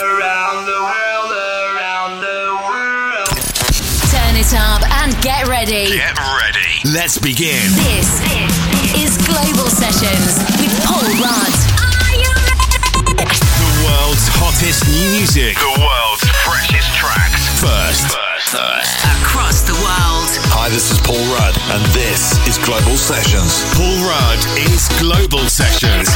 around the world, around the world. Turn it up and get ready. Get ready. Let's begin. This is Global Sessions with Paul Rudd. The world's hottest new music. The world's freshest tracks. First. First. First. Across the world. Hi, this is Paul Rudd, and this is Global Sessions. Paul Rudd is Global Sessions.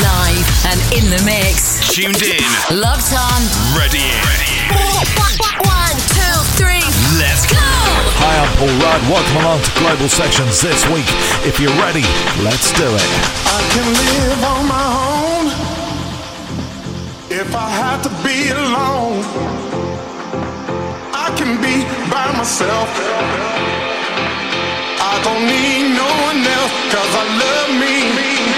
Live and in the mix. Tuned in. Locked on. Ready in. Ready in. One, two, three. Let's go. Hi, I'm Paul Rudd. Welcome along to Global Sessions this week. If you're ready, let's do it. I can live on my own if I have to be alone. I can be by myself. I don't need no one else, cause I love me.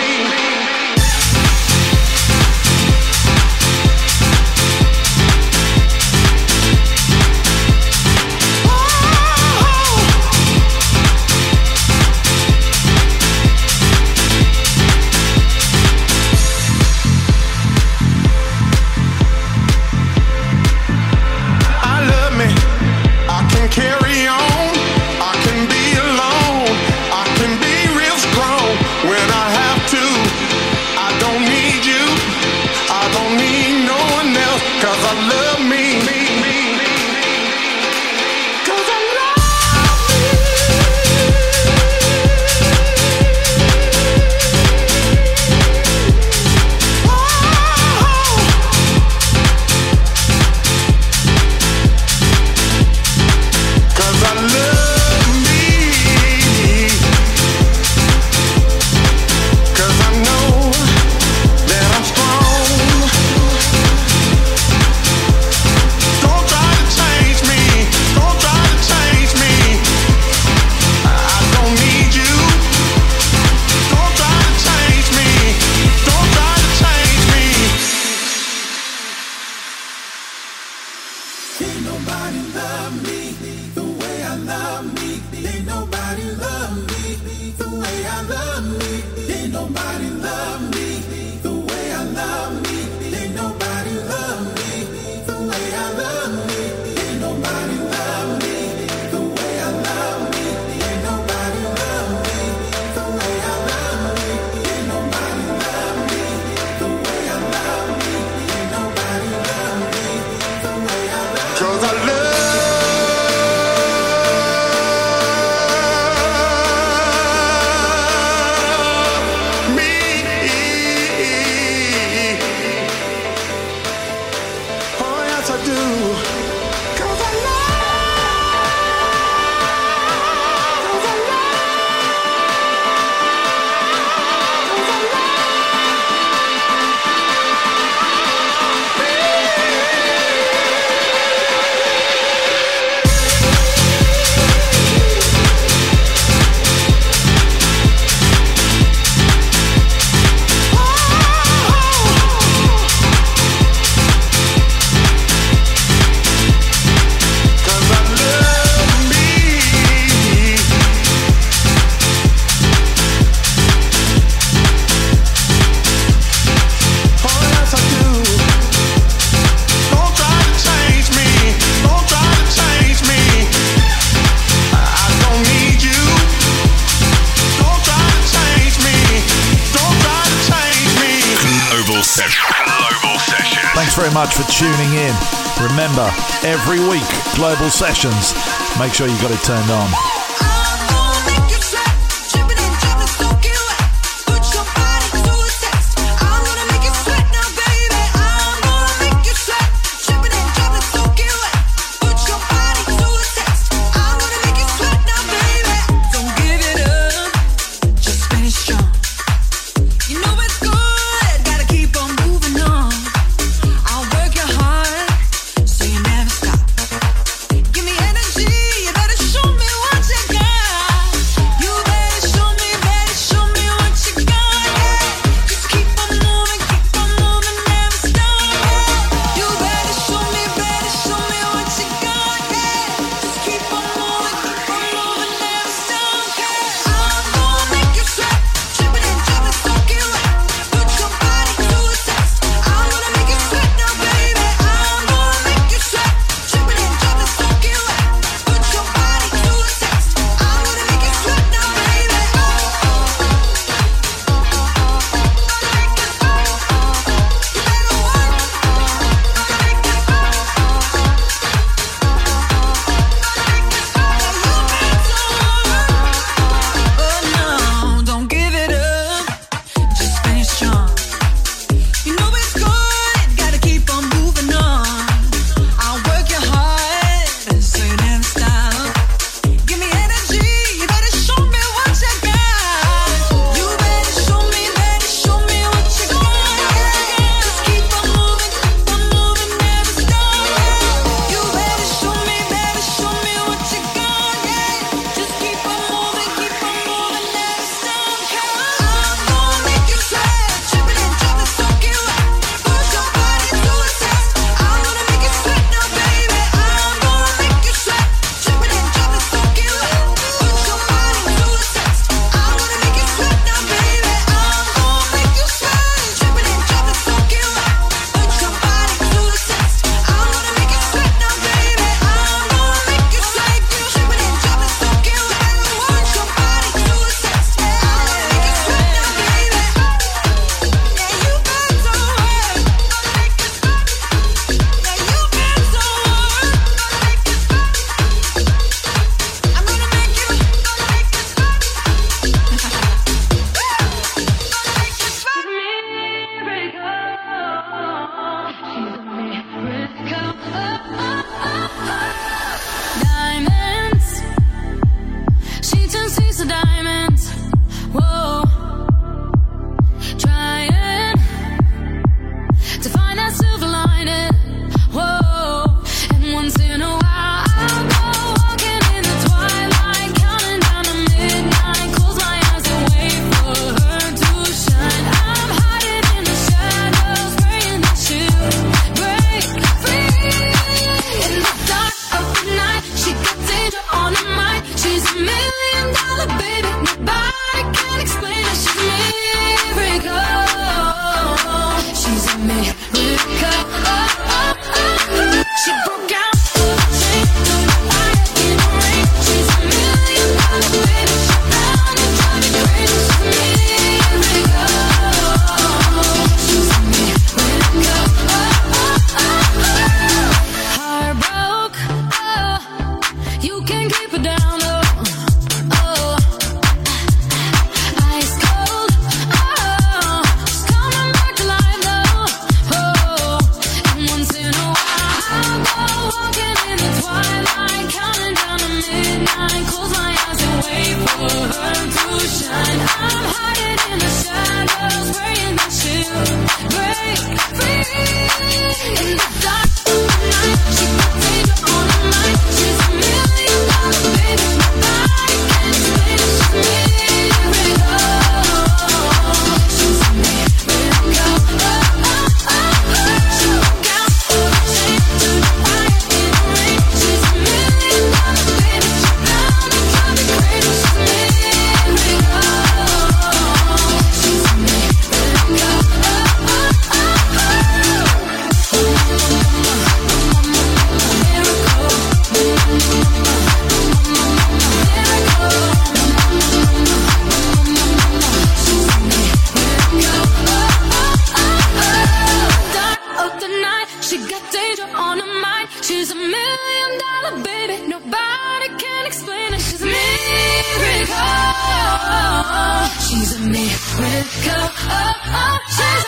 Much for tuning in. Remember, every week, Global Sessions. Make sure you got it turned on.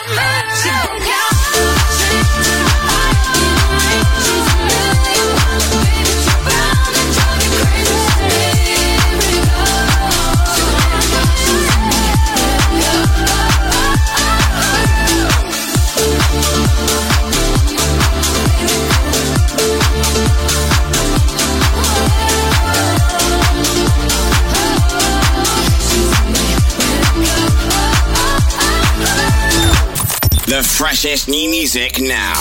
my freshest new music now.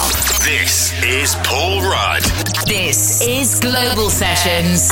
This is Paul Rudd. This is Global Sessions.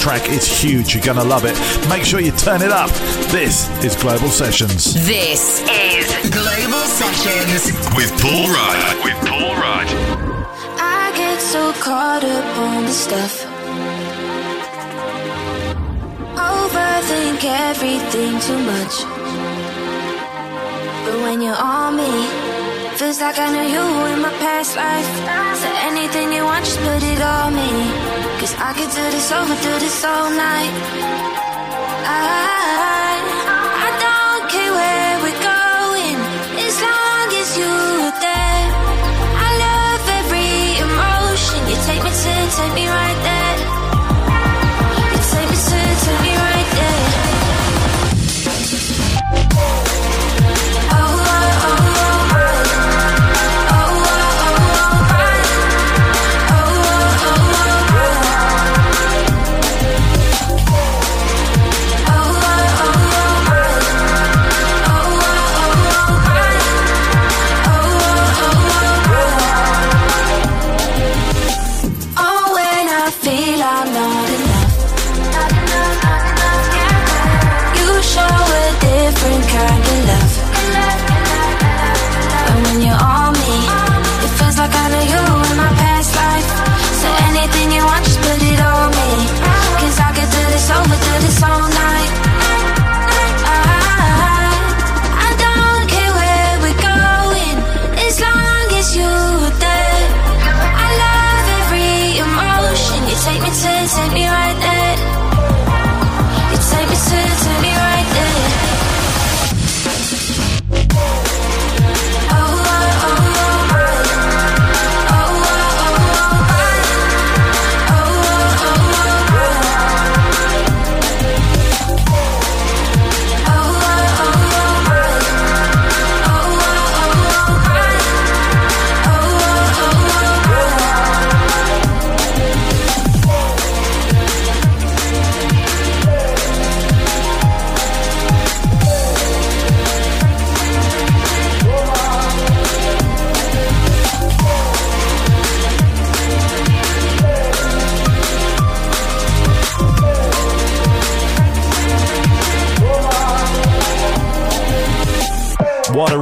Track is huge. You're going to love it. Make sure you turn it up. This is Global Sessions. This is Global Sessions with Paul Rudd. With Paul Rudd. I get so caught up on the stuff. Overthink everything too much. But when you're on me, feels like I knew you in my past life. So anything you want, just put it on me. Cause I could do this over, do this all night. I, I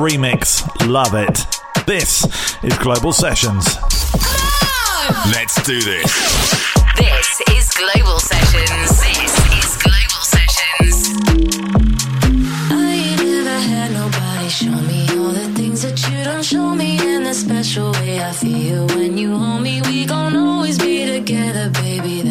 remix. Love it. This is Global Sessions. Let's do this. This is Global Sessions. This is Global Sessions. I ain't never had nobody show me all the things that you don't show me in the special way I feel when you hold me. We gon' always be together, baby.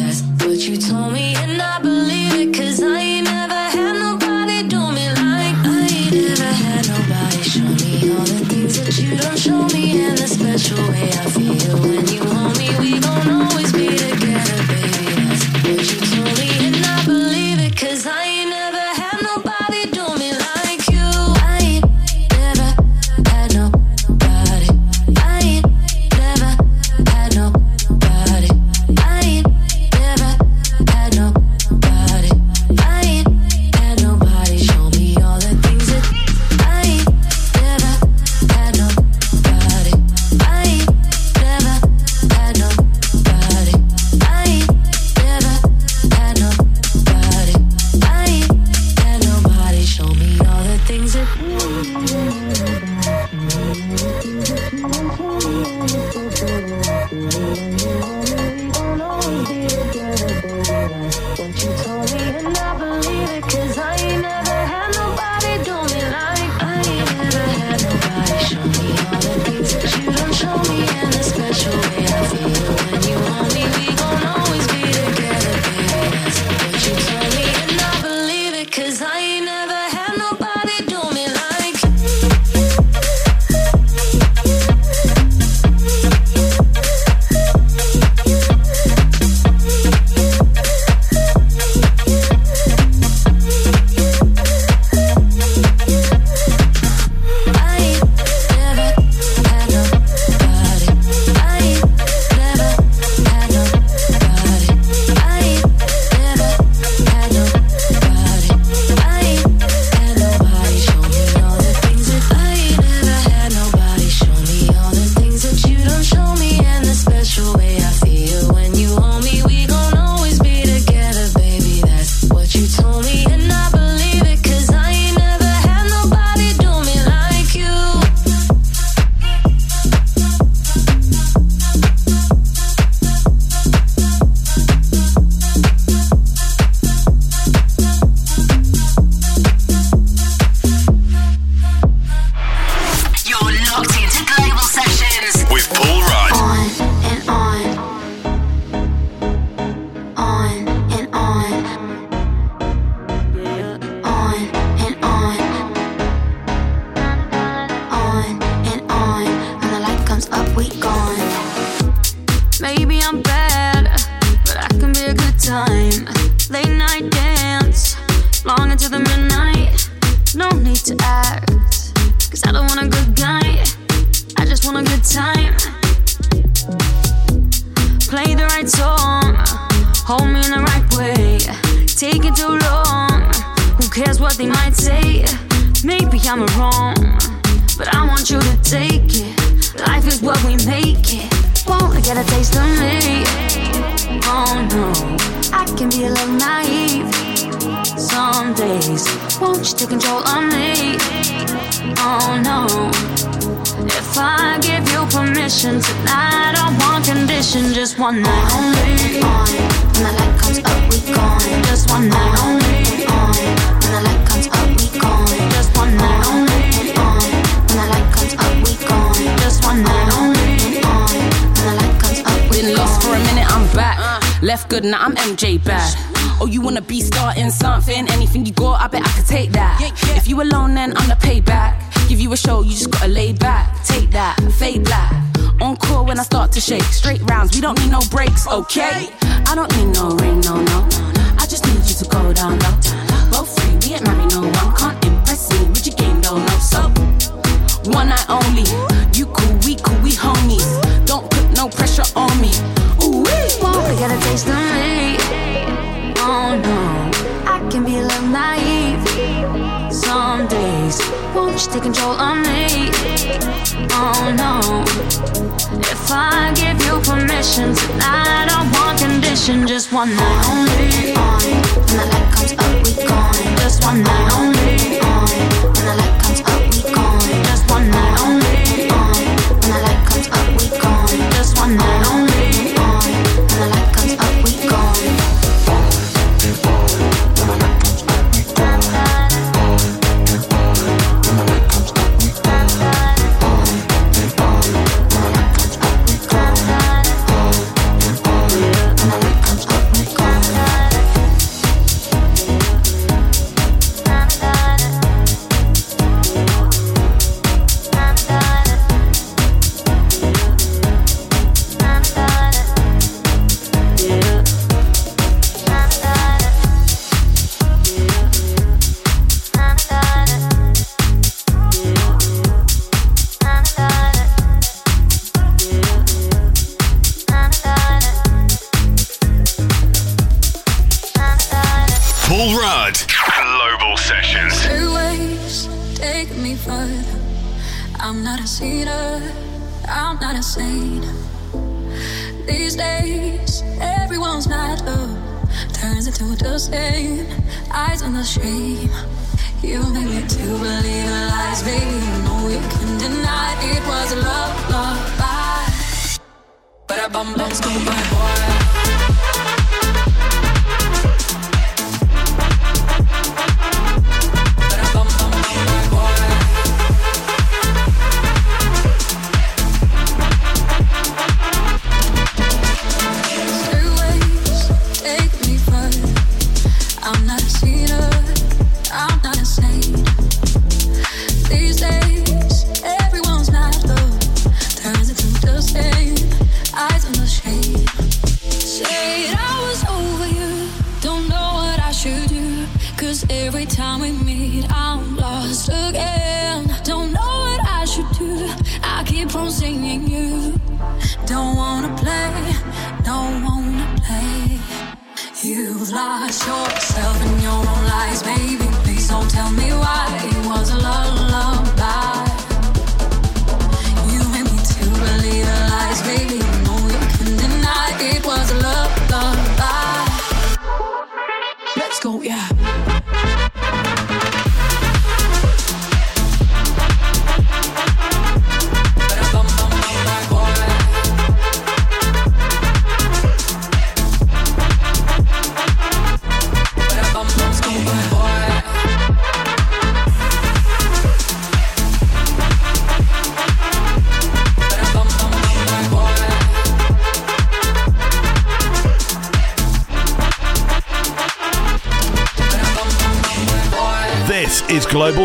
Wanna a taste of me? Oh no, I can be a little naive. Some days, won't you take control of me? Oh no. If I give you permission tonight, I want condition just one night only. On when the light comes up, we gone. Just one night only. On when the light comes up, we gone. Just one night only. Left good, now I'm MJ bad. Oh, you wanna be starting something? Anything you got, I bet I could take that. If you alone, then I'm the payback. Give you a show, you just gotta lay back. Take that, fade black. Encore when I start to shake. Straight rounds, we don't need no breaks, okay? I don't need no ring, no, no. I just need you to go down low. Go free, we ain't married, no one can't impress me with your game, don't know. So, one night only. You cool, we cool, we homies. Don't put no pressure on me. We got a taste of me. Oh no, I can be a little naive. Some days, won't you take control of me? Oh no, if I give you permission tonight, I want condition, just one night only. On. When the light comes up, we gone. Just one night only. On. When the light comes up, we gone. Just one night only. On. When the light comes up, we gone. Just one night only.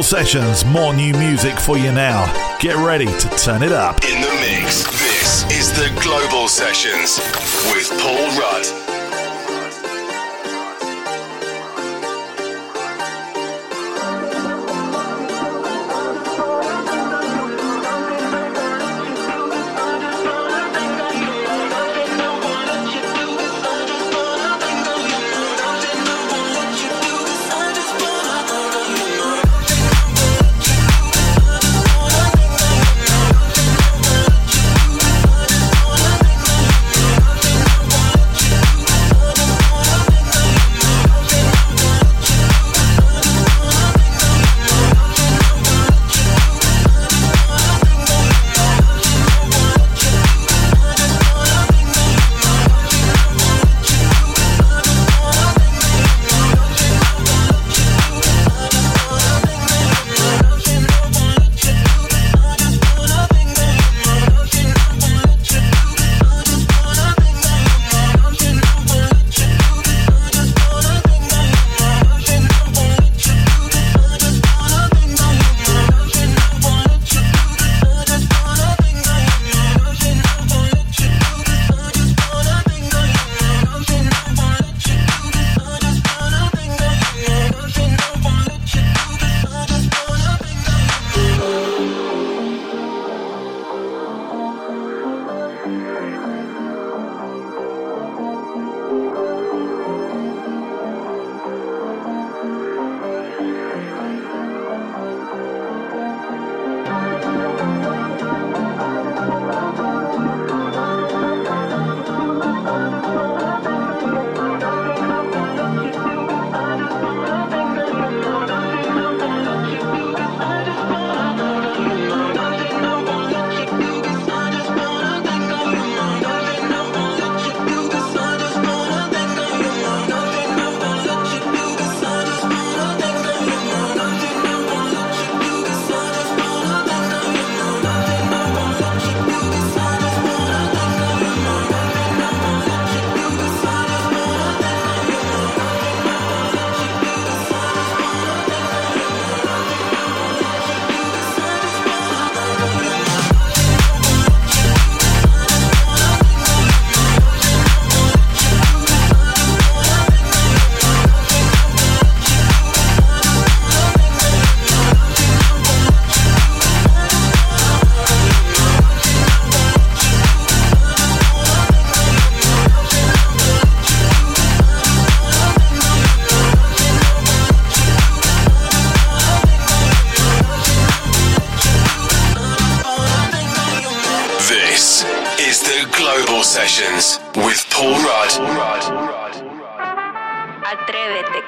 Sessions, more new music for you now. Get ready to turn it up. In the mix, this is the Global Sessions with Paul Rudd.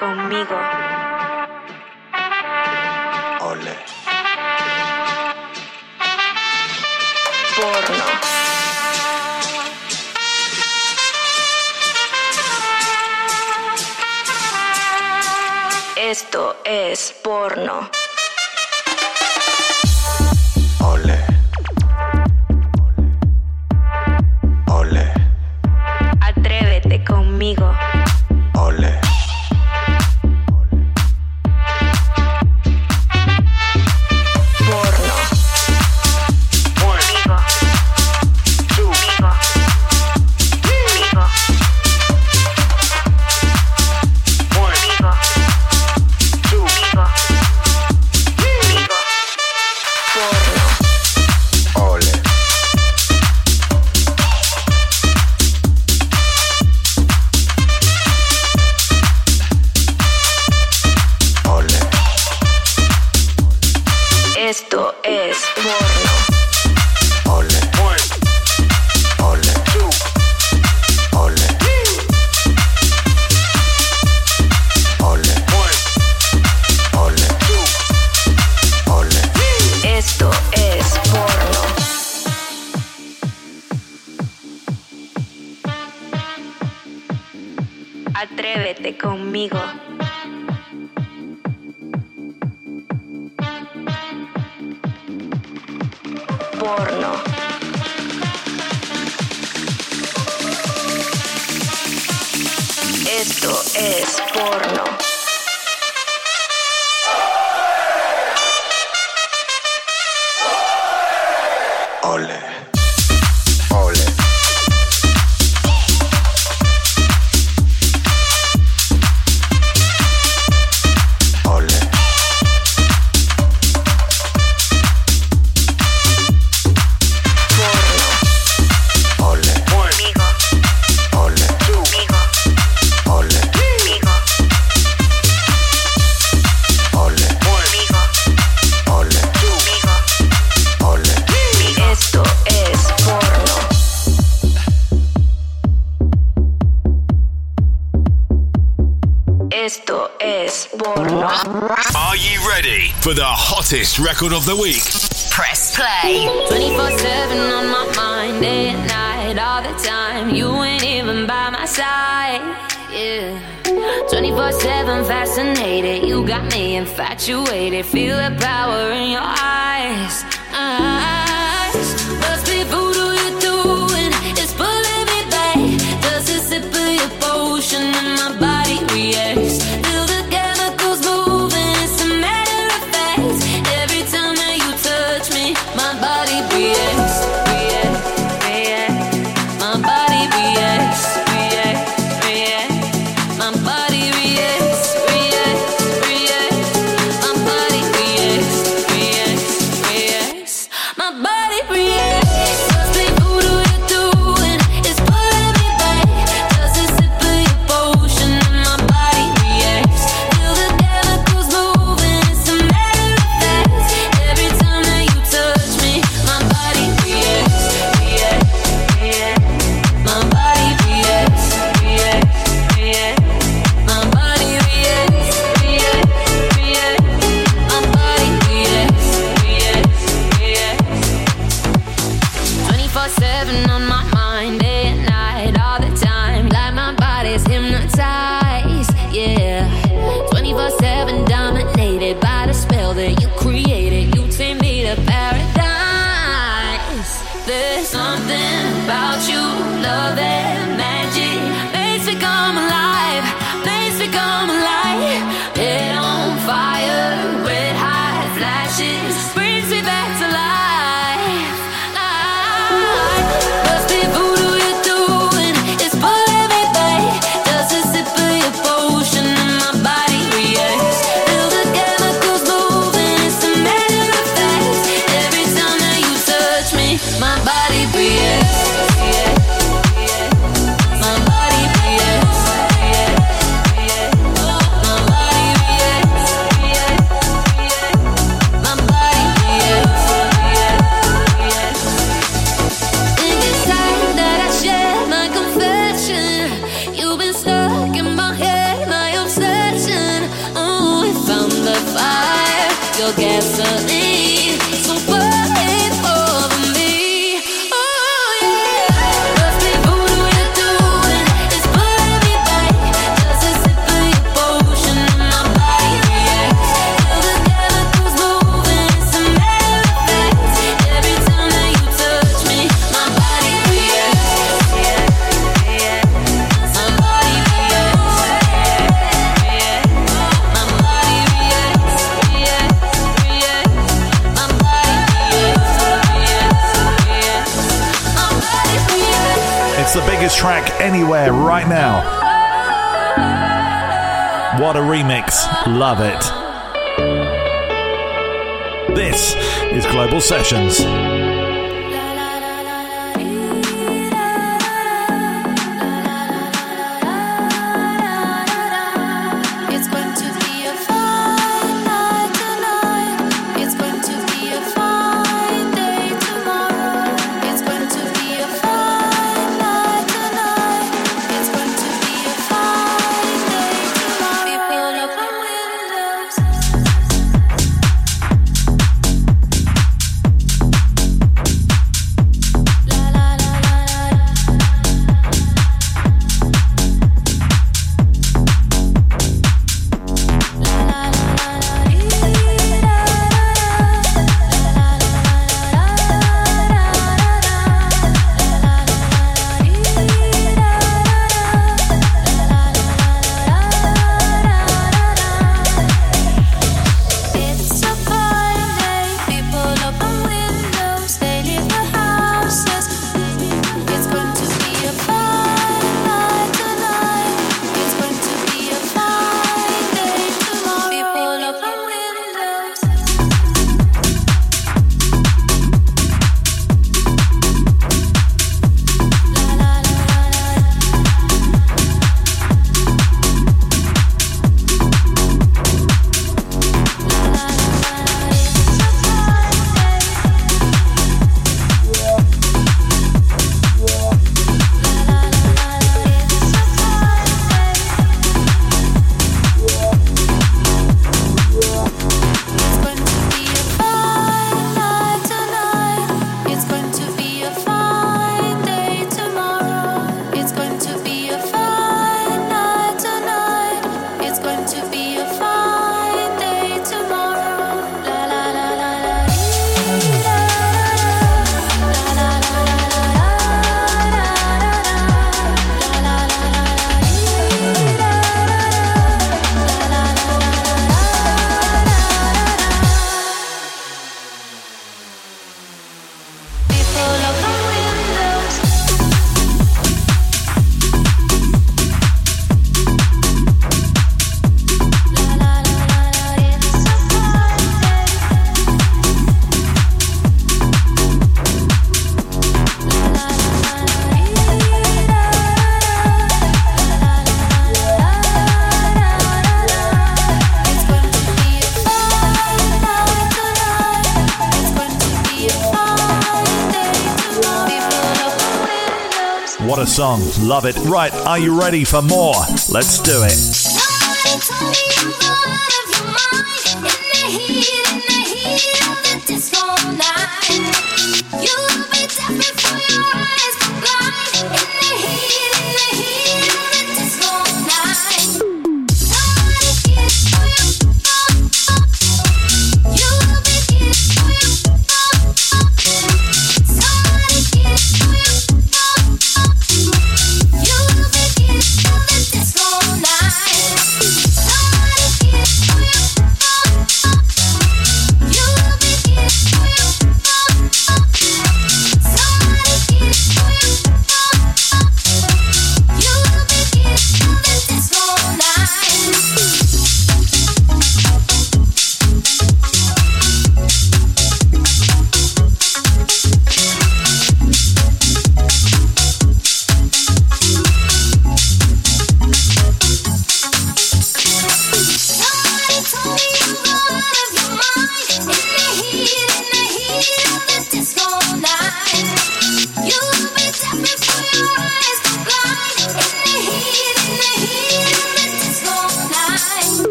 conmigo. Ole. Porno. Esto es porno. porno. Esto es porno. biggest record of the week. Press play. 24 7 on my mind, day and night, all the time. You ain't even by my side. Yeah. 24 7 fascinated. You got me infatuated right now. What a remix. Love it. This is Global Sessions. song. Love it. Right, are you ready for more? Let's do it.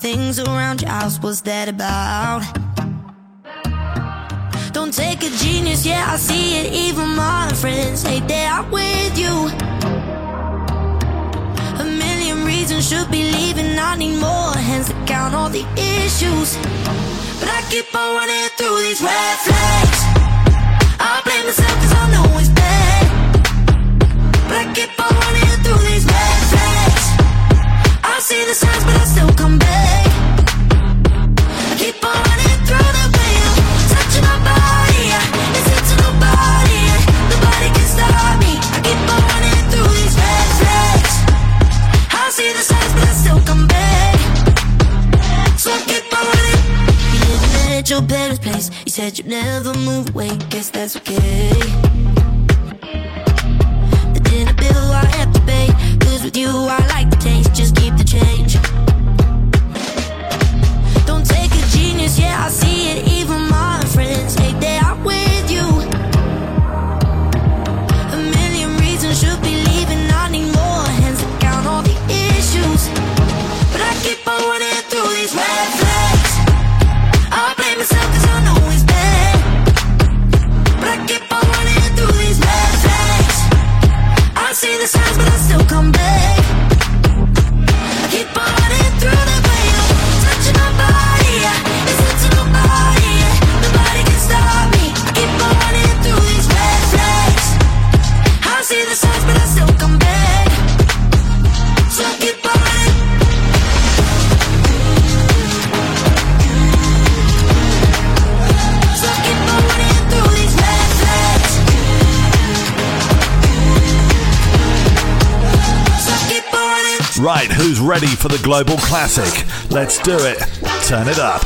things around your house, what's that about? Don't take a genius, yeah, I see it. Even my friends hate that I'm with you. A million reasons should be leaving. I need more hands to count all the issues. But I keep on running through these red flags. I blame myself. you never move away. Guess that's okay. The global classic? Let's do it. Turn it up.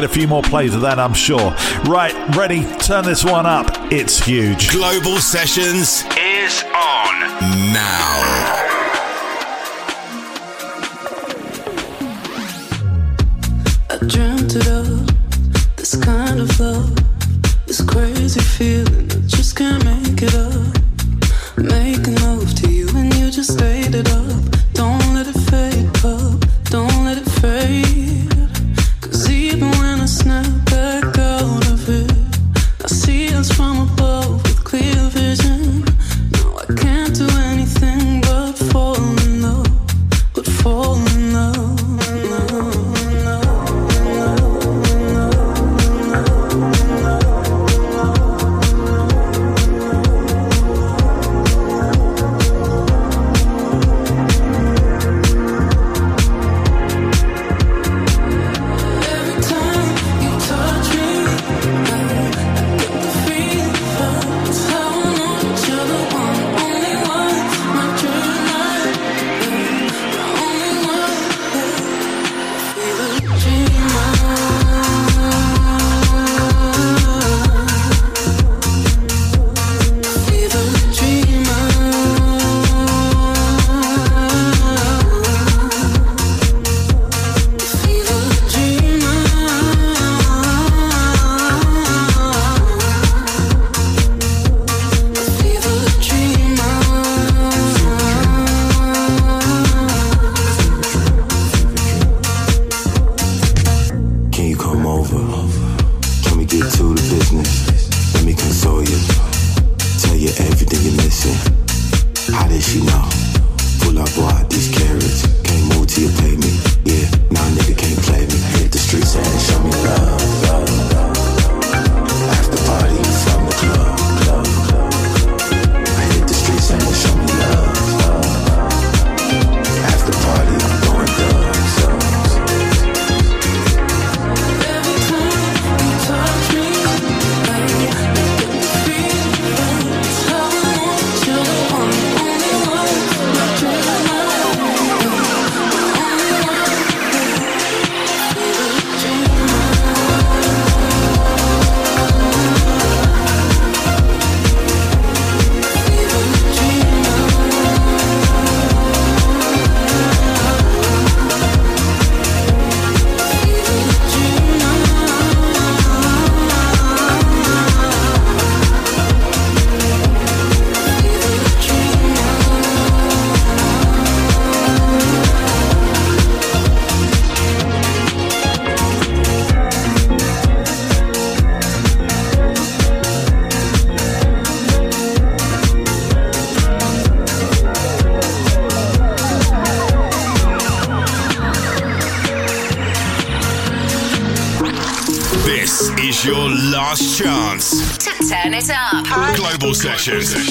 get a few more plays of that, I'm sure. Right, ready? Turn this one up. It's huge. Global Sessions is on now. sessions.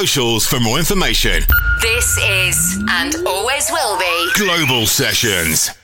Socials for more information. This is and always will be Global Sessions.